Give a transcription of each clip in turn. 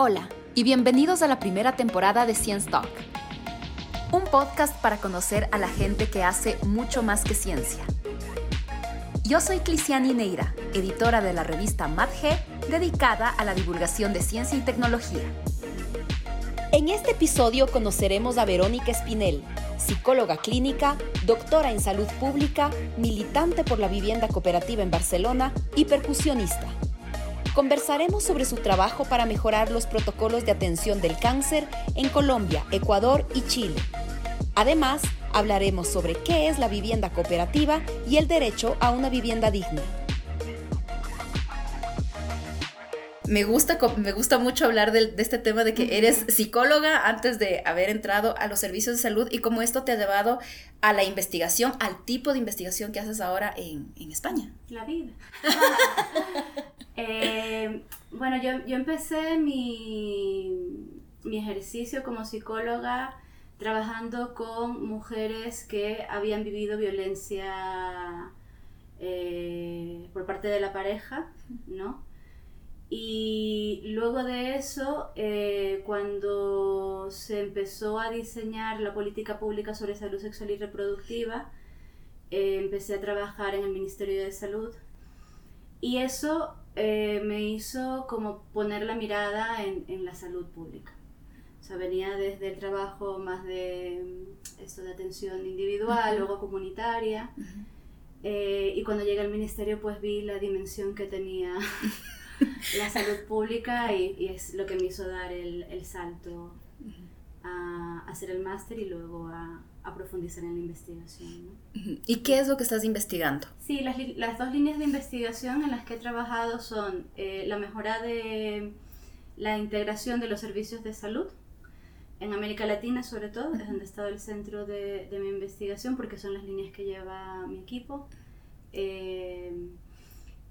Hola y bienvenidos a la primera temporada de Science Talk, un podcast para conocer a la gente que hace mucho más que ciencia. Yo soy Cliciani Neira, editora de la revista MadG, dedicada a la divulgación de ciencia y tecnología. En este episodio conoceremos a Verónica Espinel, psicóloga clínica, doctora en salud pública, militante por la vivienda cooperativa en Barcelona y percusionista. Conversaremos sobre su trabajo para mejorar los protocolos de atención del cáncer en Colombia, Ecuador y Chile. Además, hablaremos sobre qué es la vivienda cooperativa y el derecho a una vivienda digna. Me gusta, me gusta mucho hablar de, este tema de que eres psicóloga antes de haber entrado a los servicios de salud y cómo esto te ha llevado a la investigación, al tipo de investigación que haces ahora en, en España. La vida. Eh, bueno, yo, yo empecé mi, mi, ejercicio como psicóloga trabajando con mujeres que habían vivido violencia eh, por parte de la pareja, ¿no? Y luego de eso, eh, cuando se empezó a diseñar la política pública sobre salud sexual y reproductiva, empecé a trabajar en el Ministerio de Salud. Y eso eh, me hizo como poner la mirada en, en, la salud pública. O sea, venía desde el trabajo más de mm, esto de atención individual, luego comunitaria. Eh, y cuando llegué al ministerio, pues vi la dimensión que tenía la salud pública y, y, es lo que me hizo dar el, el salto a hacer el máster y luego a, a, profundizar en la investigación. ¿Y qué es lo que estás investigando? Sí, las, las, dos líneas de investigación en las que he trabajado son eh, la mejora de la integración de los servicios de salud en América Latina sobre todo, es donde ha estado el centro de, de, mi investigación porque son las líneas que lleva mi equipo. Eh,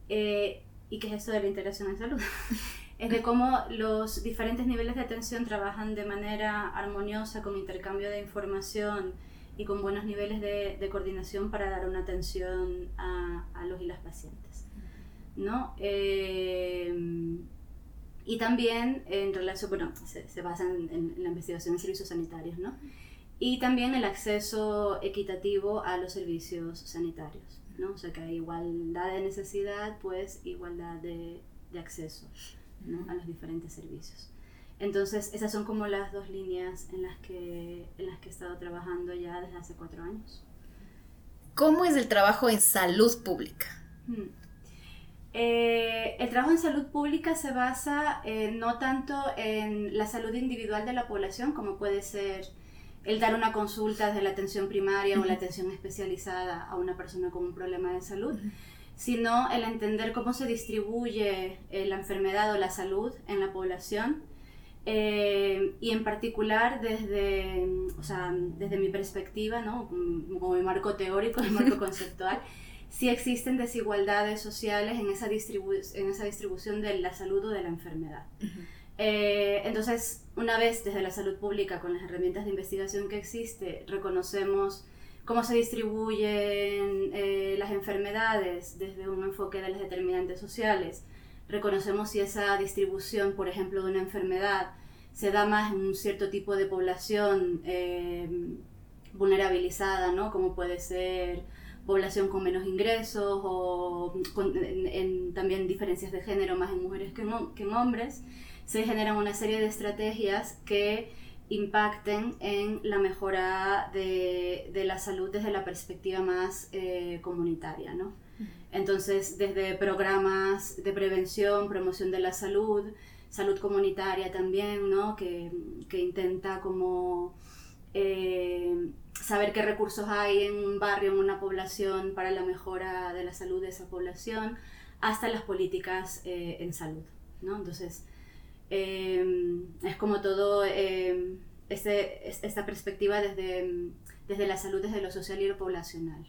eh, ¿Y qué es esto de la integración en salud? es de cómo los diferentes niveles de atención trabajan de manera armoniosa con intercambio de información y con buenos niveles de, de coordinación para dar una atención a, a, los y las pacientes. ¿no? Eh, y también en relación, bueno, se, se basa en, en, la investigación en servicios sanitarios, ¿no? Y también el acceso equitativo a los servicios sanitarios, ¿no? O sea, que hay igualdad de necesidad, pues igualdad de, de acceso. ¿no? a los diferentes servicios. Entonces, esas son como las dos líneas en las que, en las que he estado trabajando ya desde hace cuatro años. ¿Cómo es el trabajo en salud pública? Hmm. Eh, el trabajo en salud pública se basa eh, no tanto en la salud individual de la población, como puede ser el dar una consulta desde la atención primaria uh -huh. o la atención especializada a una persona con un problema de salud, uh -huh sino el entender cómo se distribuye eh, la enfermedad o la salud en la población eh, y en particular desde, o sea, desde mi perspectiva, ¿no? como mi marco teórico, mi marco conceptual, si existen desigualdades sociales en esa, distribu en esa distribución de la salud o de la enfermedad. Uh -huh. eh, entonces, una vez desde la salud pública, con las herramientas de investigación que existe, reconocemos cómo se distribuyen eh, las enfermedades desde un enfoque de las determinantes sociales. Reconocemos si esa distribución, por ejemplo, de una enfermedad se da más en un cierto tipo de población eh, vulnerabilizada, ¿no? como puede ser población con menos ingresos o también diferencias de género más en mujeres que en, hombres, se generan una serie de estrategias que impacten en la mejora de, de, la salud desde la perspectiva más eh, comunitaria, ¿no? Entonces, desde programas de prevención, promoción de la salud, salud comunitaria también, ¿no? Que, que intenta como eh, saber qué recursos hay en un barrio, en una población para la mejora de la salud de esa población, hasta las políticas eh, en salud, ¿no? Entonces, eh, es como todo eh, este, esta perspectiva desde, desde la salud, desde lo social y lo poblacional,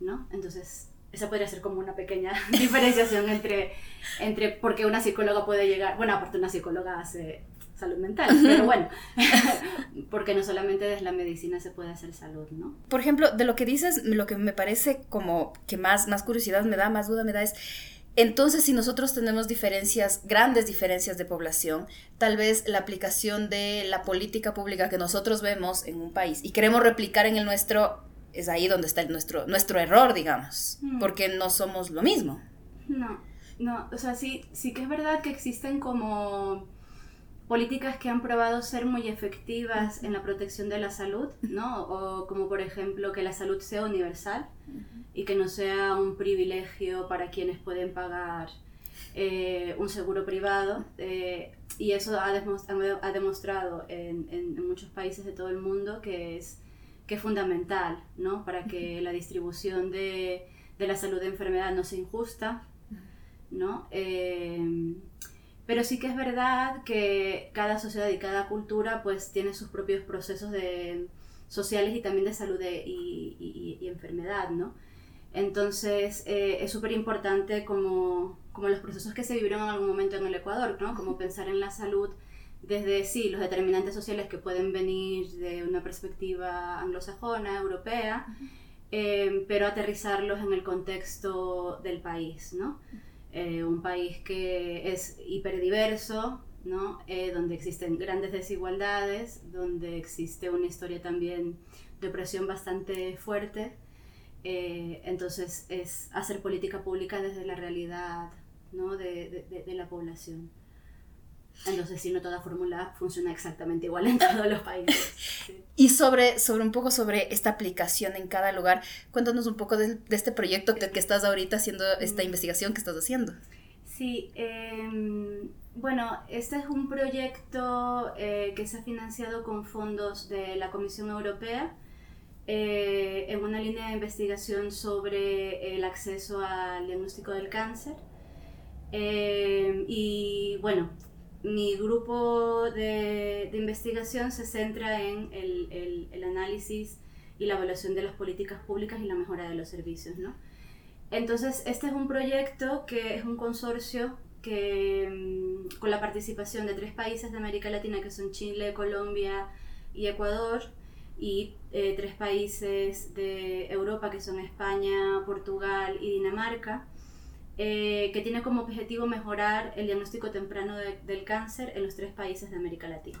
¿no? Entonces, esa podría ser como una pequeña diferenciación entre, entre por qué una psicóloga puede llegar, bueno, aparte una psicóloga hace salud mental, pero bueno, porque no solamente desde la medicina se puede hacer salud, ¿no? Por ejemplo, de lo que dices, lo que me parece como que más, más curiosidad me da, más duda me da es Entonces, si nosotros tenemos diferencias, grandes diferencias de población, tal vez la aplicación de la política pública que nosotros vemos en un país y queremos replicar en el nuestro, es ahí donde está nuestro, nuestro error, digamos, Mm. porque no somos lo mismo. No, no, o sea, sí, sí que es verdad que existen como políticas que han probado ser muy efectivas en la protección de la salud, ¿no? O como por ejemplo que la salud sea universal y que no sea un privilegio para quienes pueden pagar eh, un seguro privado. eh, y eso ha, demos- ha demostrado en- en muchos países de todo el mundo que es, que es fundamental, ¿no? Para que la distribución de, de la salud de enfermedad no sea injusta, ¿no? Eh, pero sí que es verdad que cada sociedad y cada cultura pues tiene sus propios procesos de, sociales y también de salud de- y, y- y enfermedad, ¿no? Entonces eh, es súper importante como, como los procesos que se vivieron en algún momento en el Ecuador, ¿no? Como pensar en la salud desde, sí, los determinantes sociales que pueden venir de una perspectiva anglosajona, europea, eh, pero aterrizarlos en el contexto del país, ¿no? Eh, un país que es hiperdiverso, ¿no? Eh, donde existen grandes desigualdades, donde existe una historia también de opresión bastante fuerte. Eh, entonces es hacer política pública desde la realidad ¿no? de, de- de- de la población. Entonces, si no toda fórmula funciona exactamente igual en todos los países. Sí. Y sobre, sobre un poco sobre esta aplicación en cada lugar, cuéntanos un poco de, de este proyecto que, que estás ahorita haciendo, esta Mm. investigación que estás haciendo. Sí, em, bueno, este es un proyecto eh, que se ha financiado con fondos de la Comisión Europea eh, en una línea de investigación sobre el acceso al diagnóstico del cáncer. Em, y bueno, mi grupo de, investigación se centra en el análisis y la evaluación de las políticas públicas y la mejora de los servicios, ¿no? Entonces, este es un proyecto que es un consorcio que, mm, con la participación de tres países de América Latina, que son Chile, Colombia y Ecuador, y eh, tres países de Europa, que son España, Portugal y Dinamarca, eh, que tiene como objetivo mejorar el diagnóstico temprano de- del cáncer en los tres países de América Latina.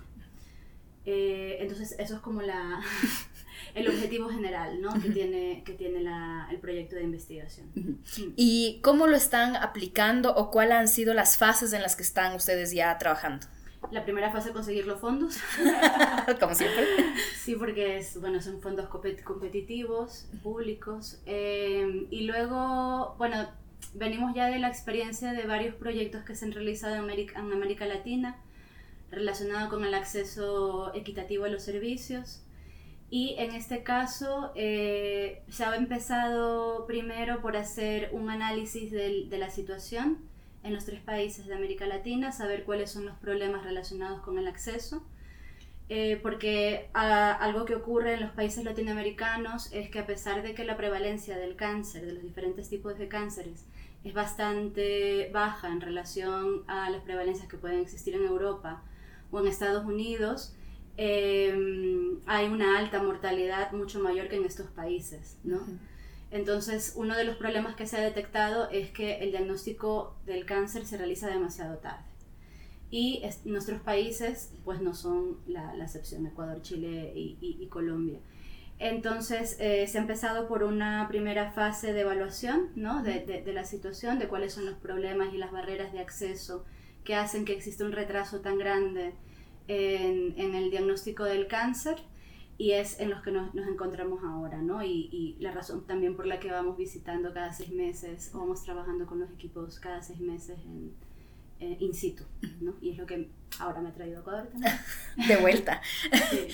Eh, entonces, eso es como la, el objetivo general ¿no? que tiene, que tiene la- el proyecto de investigación. ¿Y cómo lo están aplicando o cuáles han sido las fases en las que están ustedes ya trabajando? La primera fase es conseguir los fondos. Como siempre. Sí, porque es, bueno, son fondos compet- competitivos, públicos. eh, y luego, bueno, venimos ya de la experiencia de varios proyectos que se han realizado en América, en América Latina relacionado con el acceso equitativo a los servicios. Y en este caso eh, se ha empezado primero por hacer un análisis del- de la situación en los tres países de América Latina, saber cuáles son los problemas relacionados con el acceso. Eh, porque ah, algo que ocurre en los países latinoamericanos es que a pesar de que la prevalencia del cáncer, de los diferentes tipos de cánceres, es bastante baja en relación a las prevalencias que pueden existir en Europa o en Estados Unidos, eh, hay una alta mortalidad mucho mayor que en estos países, ¿no? Entonces, uno de los problemas que se ha detectado es que el diagnóstico del cáncer se realiza demasiado tarde. Y es- nuestros países, pues no son la, la excepción, Ecuador, Chile y, y- y Colombia. Entonces, eh, se ha empezado por una primera fase de evaluación ¿no? de, de- de la situación, de cuáles son los problemas y las barreras de acceso que hacen que exista un retraso tan grande en, en el diagnóstico del cáncer y es en los que nos, nos encontramos ahora, ¿no? Y, y la razón también por la que vamos visitando cada seis meses o vamos trabajando con los equipos cada seis meses en, eh, in situ, ¿no? Y es lo que ahora me ha traído a Ecuador también. De vuelta. Sí.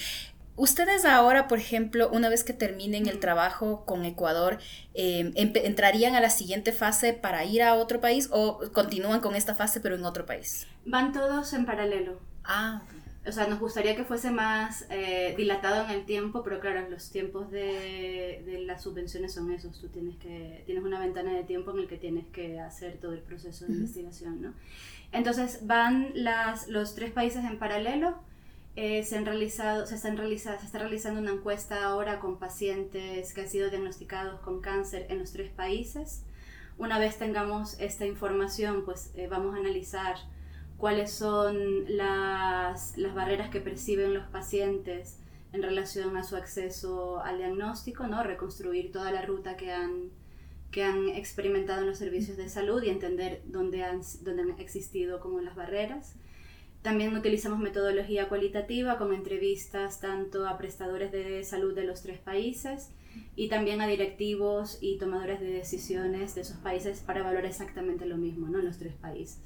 Ustedes ahora, por ejemplo, una vez que terminen el trabajo con Ecuador, eh, empe- ¿entrarían a la siguiente fase para ir a otro país o continúan con esta fase pero en otro país? Van todos en paralelo. Ah, O sea, nos gustaría que fuese más eh, dilatado en el tiempo, pero claro, los tiempos de, de las subvenciones son esos. Tú tienes que tienes una ventana de tiempo en el que tienes que hacer todo el proceso de investigación, ¿no? Entonces van las, los tres países en paralelo. Eh, se han realizado, se están realiza- se está realizando una encuesta ahora con pacientes que han sido diagnosticados con cáncer en los tres países. Una vez tengamos esta información, pues eh, vamos a analizar cuáles son las, las, barreras que perciben los pacientes en relación a su acceso al diagnóstico, ¿no? reconstruir toda la ruta que han, que han experimentado en los servicios de salud y entender dónde han, dónde han existido como las barreras. También utilizamos metodología cualitativa con entrevistas tanto a prestadores de salud de los tres países y también a directivos y tomadores de decisiones de esos países para evaluar exactamente lo mismo ¿no? en los tres países.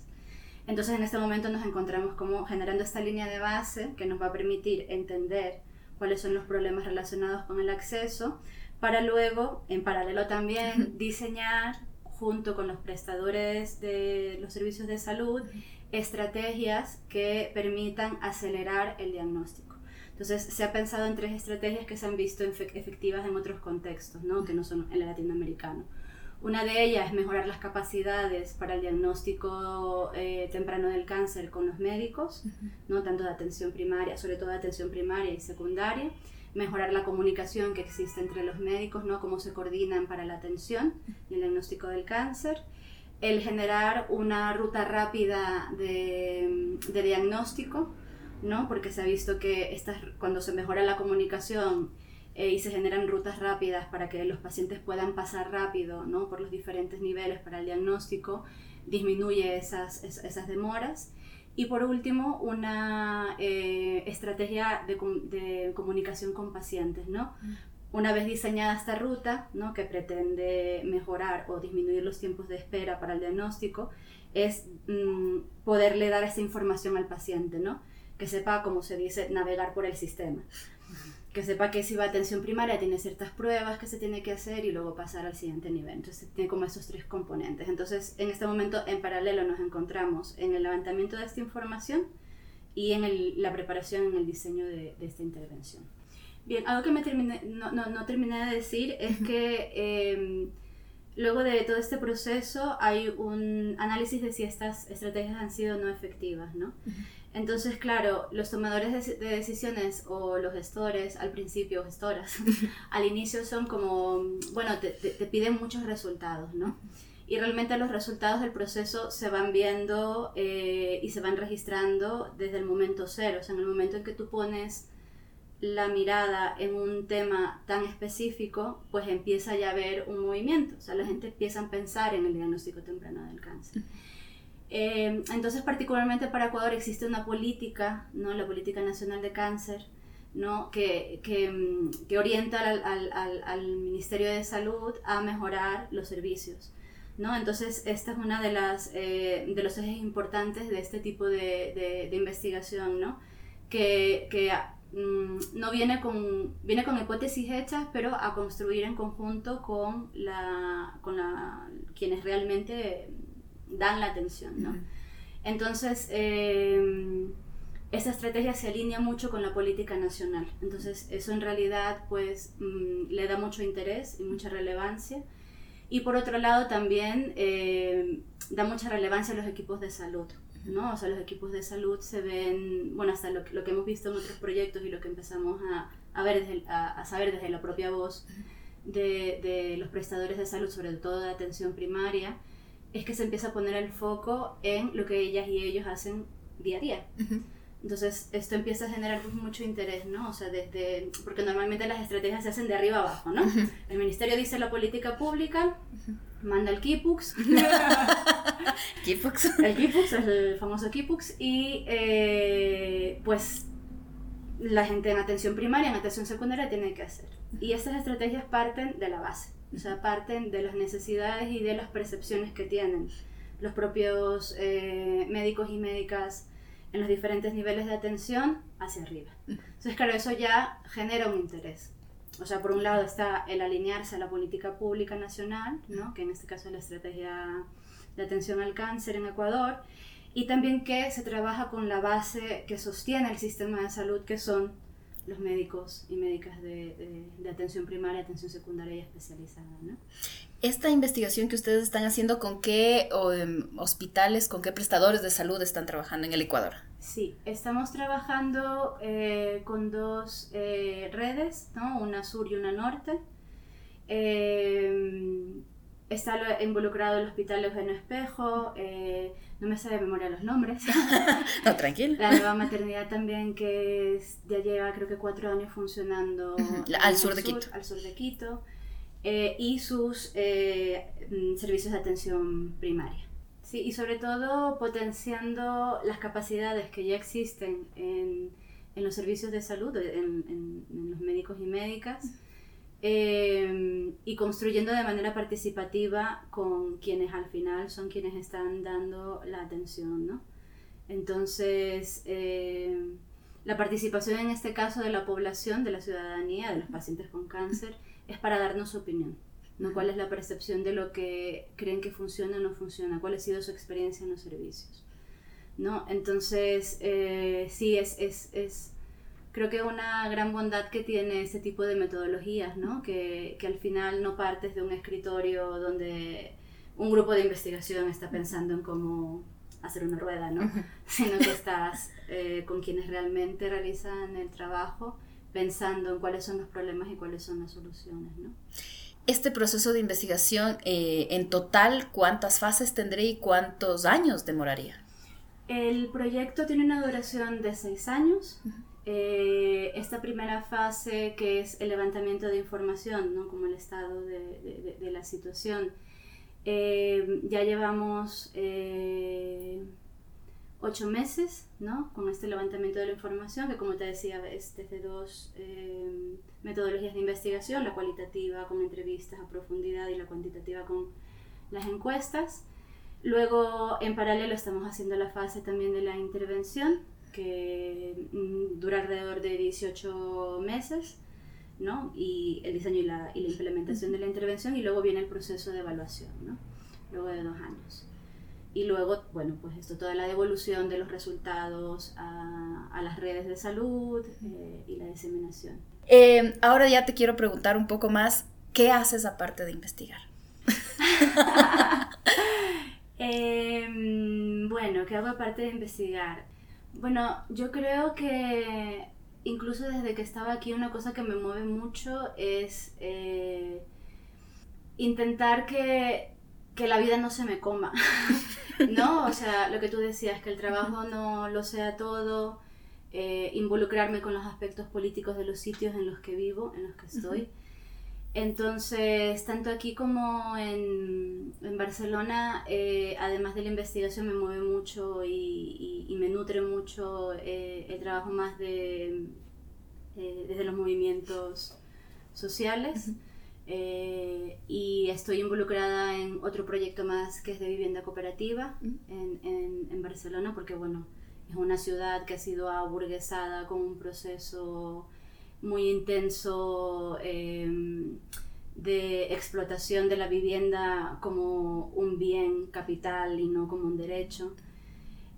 Entonces en este momento nos encontramos como generando esta línea de base que nos va a permitir entender cuáles son los problemas relacionados con el acceso para luego, en paralelo también, diseñar junto con los prestadores de los servicios de salud estrategias que permitan acelerar el diagnóstico. Entonces, se ha pensado en tres estrategias que se han visto efectivas en otros contextos, ¿no? que no son el latinoamericano. Una de ellas es mejorar las capacidades para el diagnóstico eh, temprano del cáncer con los médicos, ¿no? tanto de atención primaria, sobre todo de atención primaria y secundaria. Mejorar la comunicación que existe entre los médicos, ¿no? cómo se coordinan para la atención y el diagnóstico del cáncer el generar una ruta rápida de, diagnóstico, ¿no? porque se ha visto que estas, cuando se mejora la comunicación eh, y se generan rutas rápidas para que los pacientes puedan pasar rápido ¿no? por los diferentes niveles para el diagnóstico, disminuye esas, esas demoras. Y por último, una eh, estrategia de, de, comunicación con pacientes, ¿no? Una vez diseñada esta ruta, ¿no? que pretende mejorar o disminuir los tiempos de espera para el diagnóstico, es mm, poderle dar esa información al paciente, ¿no? que sepa, como se dice, navegar por el sistema. Que sepa que si va a atención primaria tiene ciertas pruebas que se tiene que hacer y luego pasar al siguiente nivel. Entonces tiene como esos tres componentes. Entonces en este momento en paralelo nos encontramos en el levantamiento de esta información y en la preparación, en el diseño de esta intervención. Bien, algo que me terminé, no, no, no, terminé de decir es que em, luego de todo este proceso hay un análisis de si estas estrategias han sido no efectivas, ¿no? Entonces, claro, los tomadores de, decisiones o los gestores al principio, gestoras, al inicio son como, bueno, te, te, piden muchos resultados, ¿no? Y realmente los resultados del proceso se van viendo eh, y se van registrando desde el momento cero, o sea, en el momento en que tú pones la mirada en un tema tan específico, pues empieza ya a haber un movimiento, o sea, la gente empieza a pensar en el diagnóstico temprano del cáncer. Eh, entonces, particularmente para Ecuador existe una política, ¿no? la Política Nacional de Cáncer, ¿no? que, que, mm, que orienta al, al, al, Ministerio de Salud a mejorar los servicios. ¿no? Entonces, esta es una de, las, eh, de los ejes importantes de este tipo de, de, de investigación, ¿no? Que, que Mm, no viene con, viene con hipótesis hechas, pero a construir en conjunto con, la, con la, quienes realmente dan la atención. ¿no? Entonces, eh, esa estrategia se alinea mucho con la política nacional. Entonces, eso en realidad pues, mm, le da mucho interés y mucha relevancia. Y por otro lado, también eh, da mucha relevancia a los equipos de salud. ¿No? O sea, los equipos de salud se ven, bueno, hasta lo, lo que hemos visto en otros proyectos y lo que empezamos a, a ver desde, a, saber desde la propia voz de, de, los prestadores de salud, sobre todo de atención primaria, es que se empieza a poner el foco en lo que ellas y ellos hacen día a día. Entonces, esto empieza a generar mucho interés, ¿no? O sea, desde, porque normalmente las estrategias se hacen de arriba abajo, ¿no? El ministerio dice la política pública, manda el Kipux. Kipux. El Kipux, el famoso Kipux. Y eh, pues la gente en atención primaria, en atención secundaria tiene que hacer. Y estas estrategias parten de la base, o sea, parten de las necesidades y de las percepciones que tienen los propios eh, médicos y médicas en los diferentes niveles de atención hacia arriba. Entonces, claro, eso ya genera un interés. O sea, por un lado está el alinearse a la política pública nacional, ¿no? que en este caso es la estrategia de atención al cáncer en Ecuador, y también que se trabaja con la base que sostiene el sistema de salud, que son los médicos y médicas de, atención primaria, atención secundaria y especializada. ¿no? Esta investigación que ustedes están haciendo, ¿con qué em, hospitales, con qué prestadores de salud están trabajando en el Ecuador? Sí, estamos trabajando eh, con dos eh, redes, ¿no? una sur y una norte. Em, está involucrado el Hospital Eugenio Espejo, eh, no me sabe de memoria los nombres. no, tranquilo. La nueva maternidad también que ya lleva creo que cuatro años funcionando al sur de Quito. Al sur de Quito. Eh, y sus eh, mm, servicios de atención primaria. Sí, y sobre todo potenciando las capacidades que ya existen en, en los servicios de salud, en, en, los médicos y médicas, eh, y construyendo de manera participativa con quienes al final son quienes están dando la atención. ¿no? Entonces, la participación en este caso de la población, de la ciudadanía, de los pacientes con cáncer, es para darnos su opinión, ¿no? ¿Cuál es la percepción de lo que creen que funciona o no funciona? ¿Cuál ha sido su experiencia en los servicios? ¿No? Entonces, eh, sí, es, es, es, creo que una gran bondad que tiene este tipo de metodologías, ¿no? Que, que al final no partes de un escritorio donde un grupo de investigación está pensando en cómo hacer una rueda, ¿no? Sino que estás eh, con quienes realmente realizan el trabajo pensando en cuáles son los problemas y cuáles son las soluciones. ¿no? Este proceso de investigación, eh, en total, ¿cuántas fases tendré y cuántos años demoraría? El proyecto tiene una duración de seis años. Eh, esta primera fase, que es el levantamiento de información, ¿no? como el estado de, de, la situación, eh, ya llevamos ocho meses, ¿no? Con este levantamiento de la información, que como te decía, es desde dos eh, metodologías de investigación, la cualitativa con entrevistas a profundidad y la cuantitativa con las encuestas. Luego, en paralelo, estamos haciendo la fase también de la intervención, que mm, dura alrededor de 18 meses, ¿no? Y el diseño y la, y la implementación de la intervención, y luego viene el proceso de evaluación, ¿no? Luego de dos años y luego, bueno, pues esto, toda la devolución de los resultados a, a las redes de salud eh, y la diseminación. Eh, ahora ya te quiero preguntar un poco más, ¿qué haces aparte de investigar? Em, bueno, ¿qué hago aparte de investigar? Bueno, yo creo que incluso desde que estaba aquí una cosa que me mueve mucho es eh, intentar que que la vida no se me coma, ¿no? O sea, lo que tú decías, que el trabajo no lo sea todo, eh, involucrarme con los aspectos políticos de los sitios en los que vivo, en los que estoy. Entonces, tanto aquí como en, en Barcelona, eh, además de la investigación, me mueve mucho y, y, me nutre mucho eh, el trabajo más de, desde los movimientos sociales. Eh, y estoy involucrada en otro proyecto más que es de vivienda cooperativa en, en, Barcelona, porque bueno, es una ciudad que ha sido aburguesada con un proceso muy intenso em, de explotación de la vivienda como un bien capital y no como un derecho.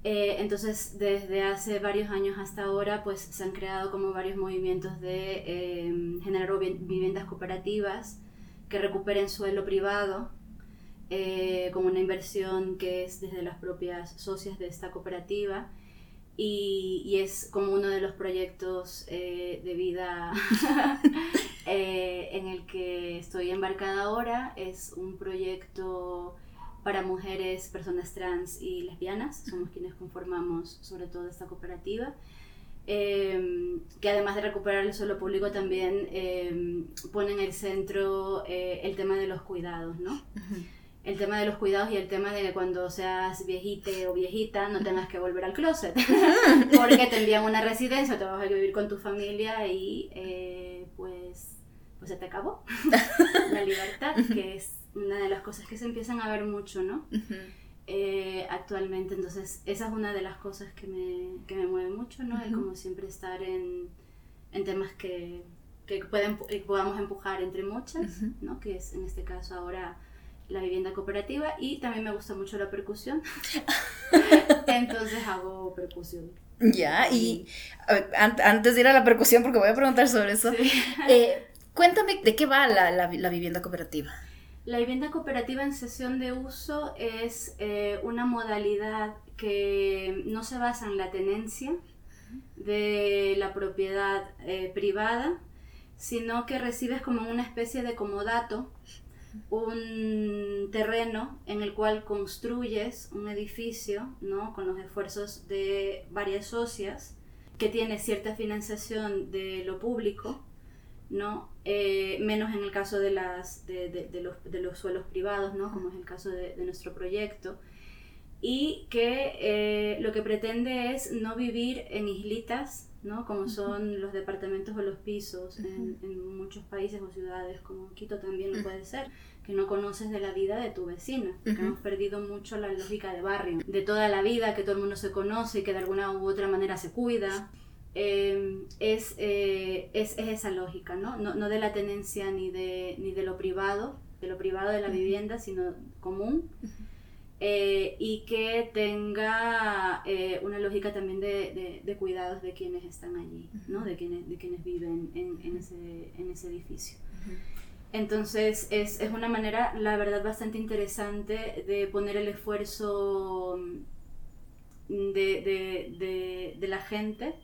Eh, entonces, desde hace varios años hasta ahora, pues se han creado como varios movimientos de eh, generar viviendas cooperativas que recuperen suelo privado eh, con una inversión que es desde las propias socias de esta cooperativa y, es como uno de los proyectos de vida en el que estoy embarcada ahora. Es un proyecto para mujeres, personas trans y lesbianas, somos quienes conformamos sobre todo esta cooperativa. Em, que además de recuperar el suelo público también eh, pone en el centro eh, el tema de los cuidados, ¿no? El tema de los cuidados y el tema de que cuando seas viejite o viejita no tengas que volver al closet, porque te envían una residencia, te vas a vivir con tu familia y eh, pues, pues se te acabó la libertad, que es una de las cosas que se empiezan a ver mucho, ¿no? Eh, actualmente, entonces esa es una de las cosas que me, que me mueve mucho, ¿no? El como siempre estar en, en temas que, que pueden, podamos empujar entre muchas, ¿no? Que es en este caso ahora la vivienda cooperativa y también me gusta mucho la percusión. entonces hago percusión. Ya, y antes de ir a la percusión, porque voy a preguntar sobre eso, eh, cuéntame de qué va la, la, la vivienda cooperativa. La vivienda cooperativa en sesión de uso es eh, una modalidad que no se basa en la tenencia de la propiedad eh, privada, sino que recibes como una especie de comodato un terreno en el cual construyes un edificio, ¿no? Con los esfuerzos de varias socias, que tiene cierta financiación de lo público, ¿no? Eh, menos en el caso de, las, de, los, de, los, suelos privados, ¿no? Como es el caso de, nuestro proyecto y que eh, lo que pretende es no vivir en islitas, ¿no? como son los departamentos o los pisos en, muchos países o ciudades, como Quito también lo puede ser, que no conoces de la vida de tu vecina, porque hemos perdido mucho la lógica de barrio, de toda la vida, que todo el mundo se conoce y que de alguna u otra manera se cuida. Em, es, eh, es, es, esa lógica, ¿no? ¿no? No de la tenencia ni de, ni de lo privado, de lo privado de la vivienda, sino común. Eh, y que tenga eh, una lógica también de, de, cuidados de quienes están allí, ¿no? de, quienes, de quienes viven en, en, ese, en ese, edificio. Entonces es, es, una manera, la verdad, bastante interesante de poner el esfuerzo mm, de, de la gente,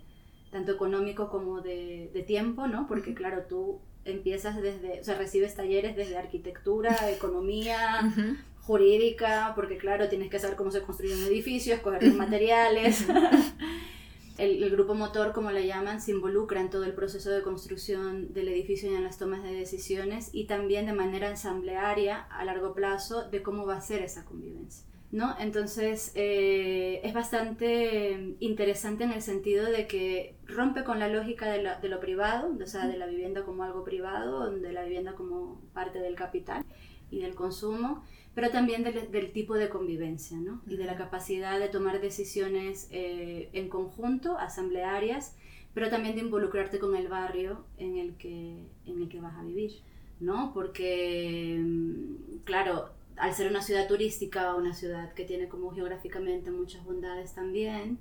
tanto económico como de, tiempo, ¿no? porque claro, tú empiezas desde, o sea, recibes talleres desde arquitectura, economía, jurídica, porque claro, tienes que saber cómo se construye un edificio, escoger los materiales. el, grupo motor, como le llaman, se involucra en todo el proceso de construcción del edificio y en las tomas de decisiones y también de manera ensamblearia a largo plazo de cómo va a ser esa convivencia. ¿No? Entonces eh, es bastante interesante en el sentido de que rompe con la lógica de, de lo privado, o sea, de la vivienda como algo privado, de la vivienda como parte del capital y del consumo, pero también del, tipo de convivencia ¿no? y de la capacidad de tomar decisiones eh, en conjunto, asamblearias, pero también de involucrarte con el barrio en el que, en el que vas a vivir, ¿no? Porque, mm, claro, al ser una ciudad turística, una ciudad que tiene como geográficamente muchas bondades también,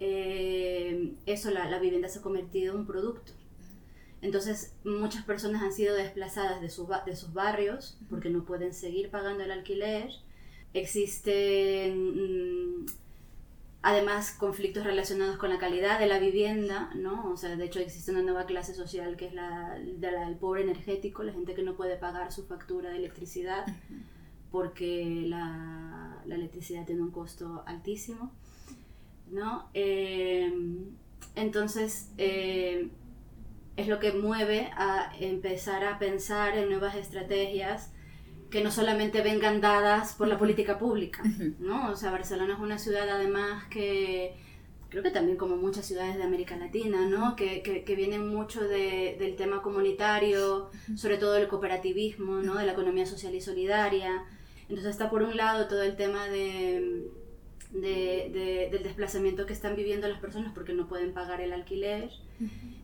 eh, eso, la, la vivienda se ha convertido en un producto entonces, muchas personas han sido desplazadas de, de sus barrios porque no pueden seguir pagando el alquiler. Existen, mm, además, conflictos relacionados con la calidad de la vivienda, ¿no? O sea, de hecho, existe una nueva clase social que es la, del pobre energético, la gente que no puede pagar su factura de electricidad porque la, electricidad tiene un costo altísimo, ¿no? Eh, entonces, eh, es lo que mueve a empezar a pensar en nuevas estrategias que no solamente vengan dadas por la política pública, ¿no? O sea, Barcelona es una ciudad además que creo que también como muchas ciudades de América Latina, ¿no? Que, que, vienen mucho de, del tema comunitario, sobre todo del cooperativismo, ¿no? De la economía social y solidaria. Entonces está por un lado todo el tema de, de, del desplazamiento que están viviendo las personas porque no pueden pagar el alquiler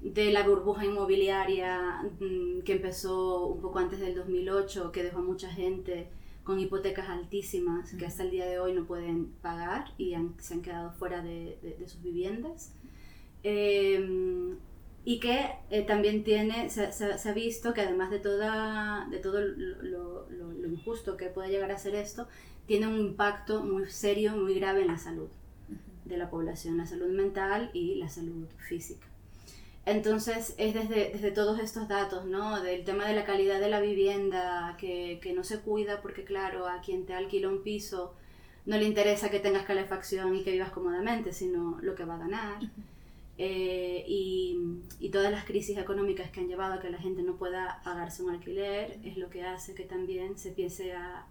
de la burbuja inmobiliaria mm, que empezó un poco antes del 2008, que dejó a mucha gente con hipotecas altísimas que hasta el día de hoy no pueden pagar y se han quedado fuera de, sus viviendas. Em, y que eh, también tiene, se, ha visto que además de, toda, de todo lo, lo, injusto que puede llegar a ser esto, tiene un impacto muy serio, muy grave en la salud de la población, la salud mental y la salud física. Entonces es desde, desde, todos estos datos, ¿no? Del tema de la calidad de la vivienda, que, que, no se cuida porque claro, a quien te alquila un piso no le interesa que tengas calefacción y que vivas cómodamente, sino lo que va a ganar. Eh, y, y, todas las crisis económicas que han llevado a que la gente no pueda pagarse un alquiler es lo que hace que también se empiece a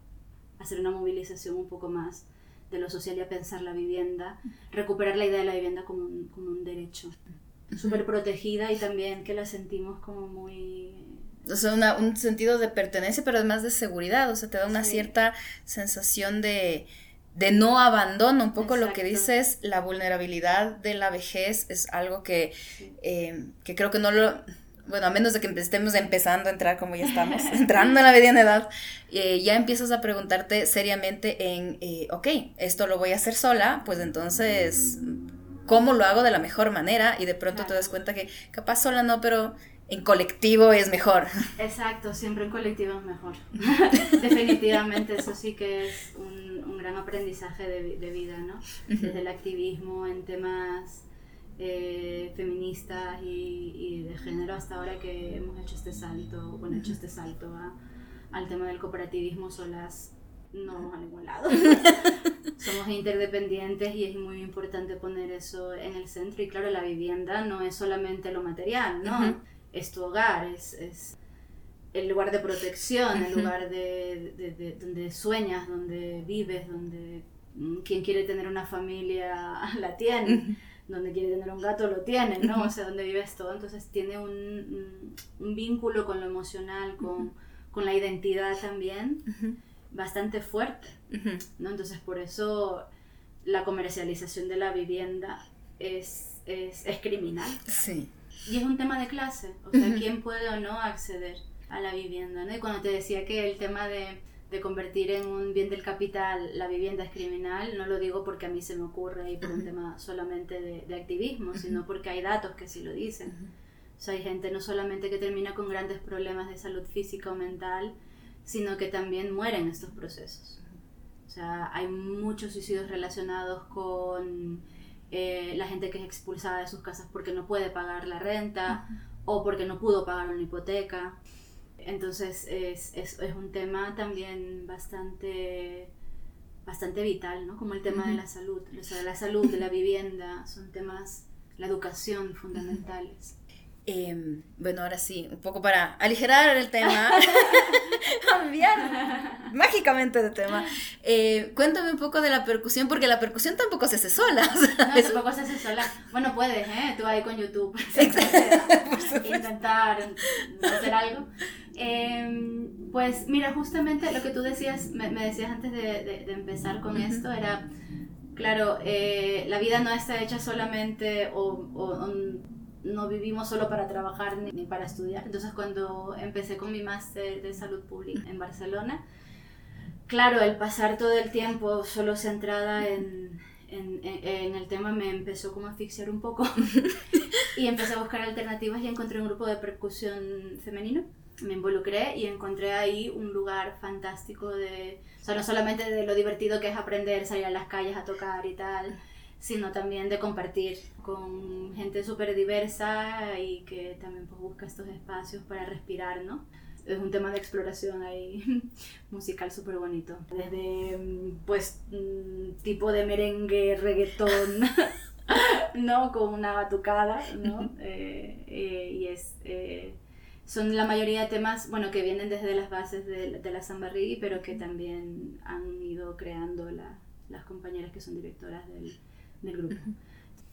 hacer una movilización un poco más de lo social y a pensar la vivienda, recuperar la idea de la vivienda como un, como un derecho. Súper protegida y también que la sentimos como muy... O sea, un sentido de pertenencia, pero además de seguridad, o sea, te da una cierta sensación de, de no abandono, un poco lo que dices, la vulnerabilidad de la vejez es algo que, eh, que creo que no lo, bueno, a menos de que estemos empezando a entrar como ya estamos, entrando en la mediana edad, eh, ya empiezas a preguntarte seriamente en, eh, ok, esto lo voy a hacer sola, pues entonces cómo lo hago de la mejor manera y de pronto te das cuenta que capaz sola no, pero en colectivo es mejor. Exacto, siempre en colectivo es mejor. Definitivamente, eso sí que es un, un gran aprendizaje de, de, vida, ¿no? Desde el activismo en temas eh, feministas y, y, de género hasta ahora que hemos hecho este salto, bueno, hecho este salto a, al tema del cooperativismo solas no vamos a ningún lado. Somos interdependientes y es muy importante poner eso en el centro. Y claro, la vivienda no es solamente lo material, ¿no? Es tu hogar, es, es, el lugar de protección, el lugar de, donde sueñas, donde vives, donde mm, quien quiere tener una familia la tiene. donde quiere tener un gato lo tiene, ¿no? O sea, donde vives todo. Entonces tiene un, un, vínculo con lo emocional, con, con la identidad también bastante fuerte, ¿no? Entonces por eso la comercialización de la vivienda es, es, es, criminal. Sí. Y es un tema de clase, o sea, quién puede o no acceder a la vivienda, ¿no? Y cuando te decía que el tema de, de convertir en un bien del capital la vivienda es criminal, no lo digo porque a mí se me ocurre y por un tema solamente de, de activismo, sino porque hay datos que sí lo dicen. O sea, hay gente no solamente que termina con grandes problemas de salud física o mental, sino que también mueren estos procesos. O sea, hay muchos suicidios relacionados con eh, la gente que es expulsada de sus casas porque no puede pagar la renta o porque no pudo pagar una hipoteca. Entonces es, es, es un tema también bastante, bastante vital, ¿no? Como el tema de la salud. O sea, la salud, de la vivienda, son temas, la educación fundamentales. Em, bueno, ahora sí, un poco para aligerar el tema, cambiar mágicamente de tema. Eh, cuéntame un poco de la percusión, porque la percusión tampoco se hace sola. No, tampoco se hace sola. Bueno, puedes, ¿eh? Tú ahí con YouTube. intentar hacer algo. Em, pues mira, justamente lo que tú decías, me, decías antes de, de, empezar con esto, era, claro, eh, la vida no está hecha solamente o, o no vivimos solo para trabajar ni, para estudiar. Entonces cuando empecé con mi máster de salud pública en Barcelona, claro, el pasar todo el tiempo solo centrada en, en, el tema me empezó como a asfixiar un poco y empecé a buscar alternativas y encontré un grupo de percusión femenino. Me involucré y encontré ahí un lugar fantástico de, o no solamente de lo divertido que es aprender, salir a las calles a tocar y tal, sino también de compartir con gente súper diversa y que también pues, busca estos espacios para respirar, ¿no? Es un tema de exploración ahí musical súper bonito. Desde, mm, pues, mm, tipo de merengue, reggaetón, ¿no? Con una batucada, ¿no? Eh, eh, y es... Eh, son la mayoría de temas, bueno, que vienen desde las bases de, de la reggae, pero que también han ido creando la, las compañeras que son directoras del, del grupo.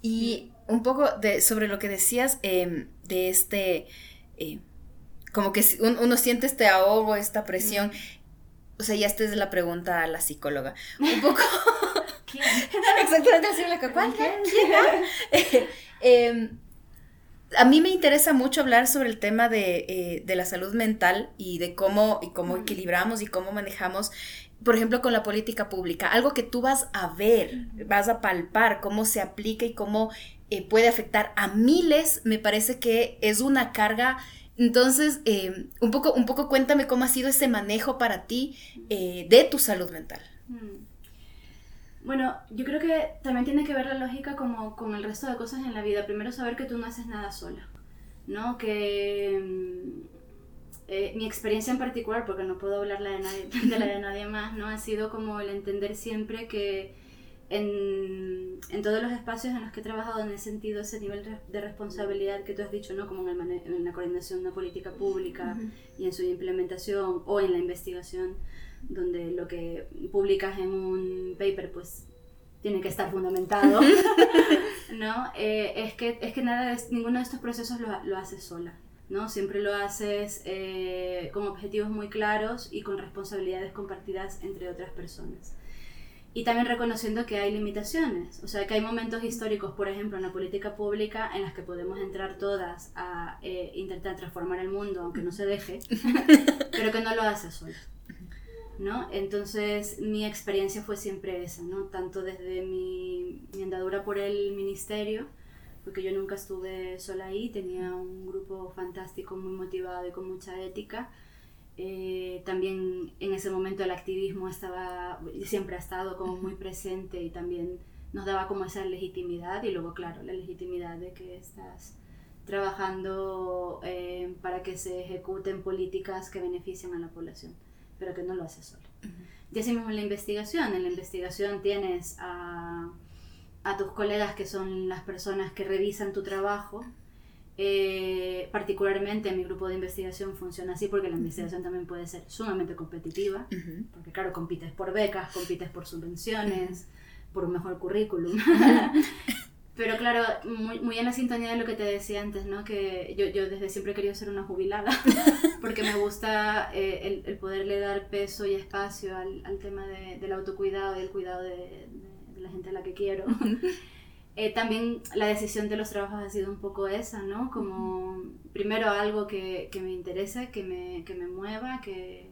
Y un poco de, sobre lo que decías em, de este, eh, como que uno siente este ahogo, esta presión. O sea, ya esta es la pregunta a la psicóloga. Un poco... ¿Quién? Exactamente así la ¿Cuál? ¿Quién? eh, a mí me interesa mucho hablar sobre el tema de, eh, de la salud mental y de cómo, y cómo equilibramos y cómo manejamos por ejemplo, con la política pública, algo que tú vas a ver, vas a palpar cómo se aplica y cómo eh, puede afectar a miles, me parece que es una carga. Entonces, eh, un, poco, un poco cuéntame cómo ha sido ese manejo para ti eh, de tu salud mental. Mm. Bueno, yo creo que también tiene que ver la lógica como con el resto de cosas en la vida. Primero, saber que tú no haces nada sola, ¿no? Que mm, eh, mi experiencia en particular, porque no puedo hablar de, nadie, de la de nadie más, ¿no? ha sido como el entender siempre que en, en, todos los espacios en los que he trabajado en he sentido ese nivel de responsabilidad que tú has dicho, ¿no? como en, el en la coordinación de una política pública y en su implementación o en la investigación, donde lo que publicas en un paper pues tiene que estar fundamentado, ¿no? Eh, es, que, es que nada de, ninguno de estos procesos lo, lo hace sola. ¿No? Siempre lo haces eh, con objetivos muy claros y con responsabilidades compartidas entre otras personas. Y también reconociendo que hay limitaciones, o sea, que hay momentos históricos, por ejemplo, en la política pública, en las que podemos entrar todas a eh, intentar transformar el mundo, aunque no se deje, pero que no lo hace solo. ¿no? Entonces mi experiencia fue siempre esa, ¿no? tanto desde mi, mi andadura por el ministerio, porque yo nunca estuve sola ahí, tenía un grupo fantástico, muy motivado y con mucha ética. Eh, también en ese momento el activismo estaba, siempre ha estado como muy presente y también nos daba como esa legitimidad y luego, claro, la legitimidad de que estás trabajando eh, para que se ejecuten políticas que beneficien a la población. pero que no lo haces solo. Y así mismo en la investigación, en la investigación tienes a, a tus colegas que son las personas que revisan tu trabajo, eh, particularmente mi grupo de investigación funciona así porque la investigación también puede ser sumamente competitiva, porque claro, compites por becas, compites por subvenciones, por un mejor currículum. Pero claro, muy, muy en la sintonía de lo que te decía antes, ¿no? Que yo, yo desde siempre he querido ser una jubilada, porque me gusta eh, el, el, poderle dar peso y espacio al, al tema de, del autocuidado y el cuidado de, de, la gente a la que quiero. eh, también la decisión de los trabajos ha sido un poco esa, ¿no? Como primero algo que, que me interese, que me, que me mueva, que,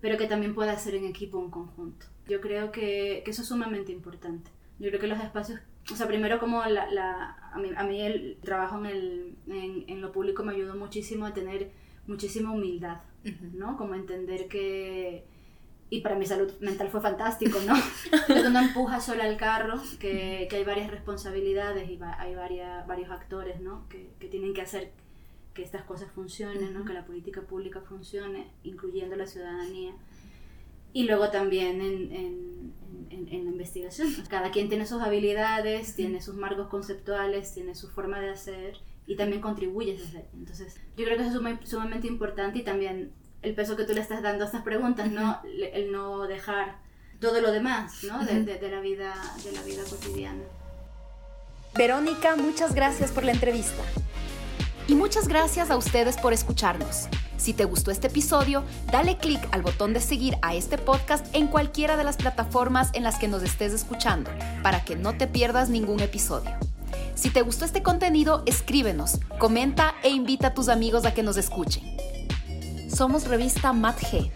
pero que también pueda ser en equipo, en conjunto. Yo creo que, que eso es sumamente importante. Yo creo que los espacios o sea, primero como la, la, a, mí, a mí el trabajo en, el, en, en, lo público me ayudó muchísimo a tener muchísima humildad, ¿no? Como entender que... Y para mi salud mental fue fantástico, ¿no? que tú no empujas sola al carro, que, que hay varias responsabilidades y va, hay varias, varios actores, ¿no? Que, que tienen que hacer que estas cosas funcionen, ¿no? Que la política pública funcione, incluyendo la ciudadanía y luego también en, en, en, en, la investigación. Cada quien tiene sus habilidades, tiene sus marcos conceptuales, tiene su forma de hacer y también contribuye desde ahí. Entonces, yo creo que eso es sumamente importante y también el peso que tú le estás dando a estas preguntas, ¿no? El no dejar todo lo demás, ¿no? De, de, de, la, vida, de la vida cotidiana. Verónica, muchas gracias por la entrevista. Y muchas gracias a ustedes por escucharnos. Si te gustó este episodio, dale clic al botón de seguir a este podcast en cualquiera de las plataformas en las que nos estés escuchando, para que no te pierdas ningún episodio. Si te gustó este contenido, escríbenos, comenta e invita a tus amigos a que nos escuchen. Somos revista Mat G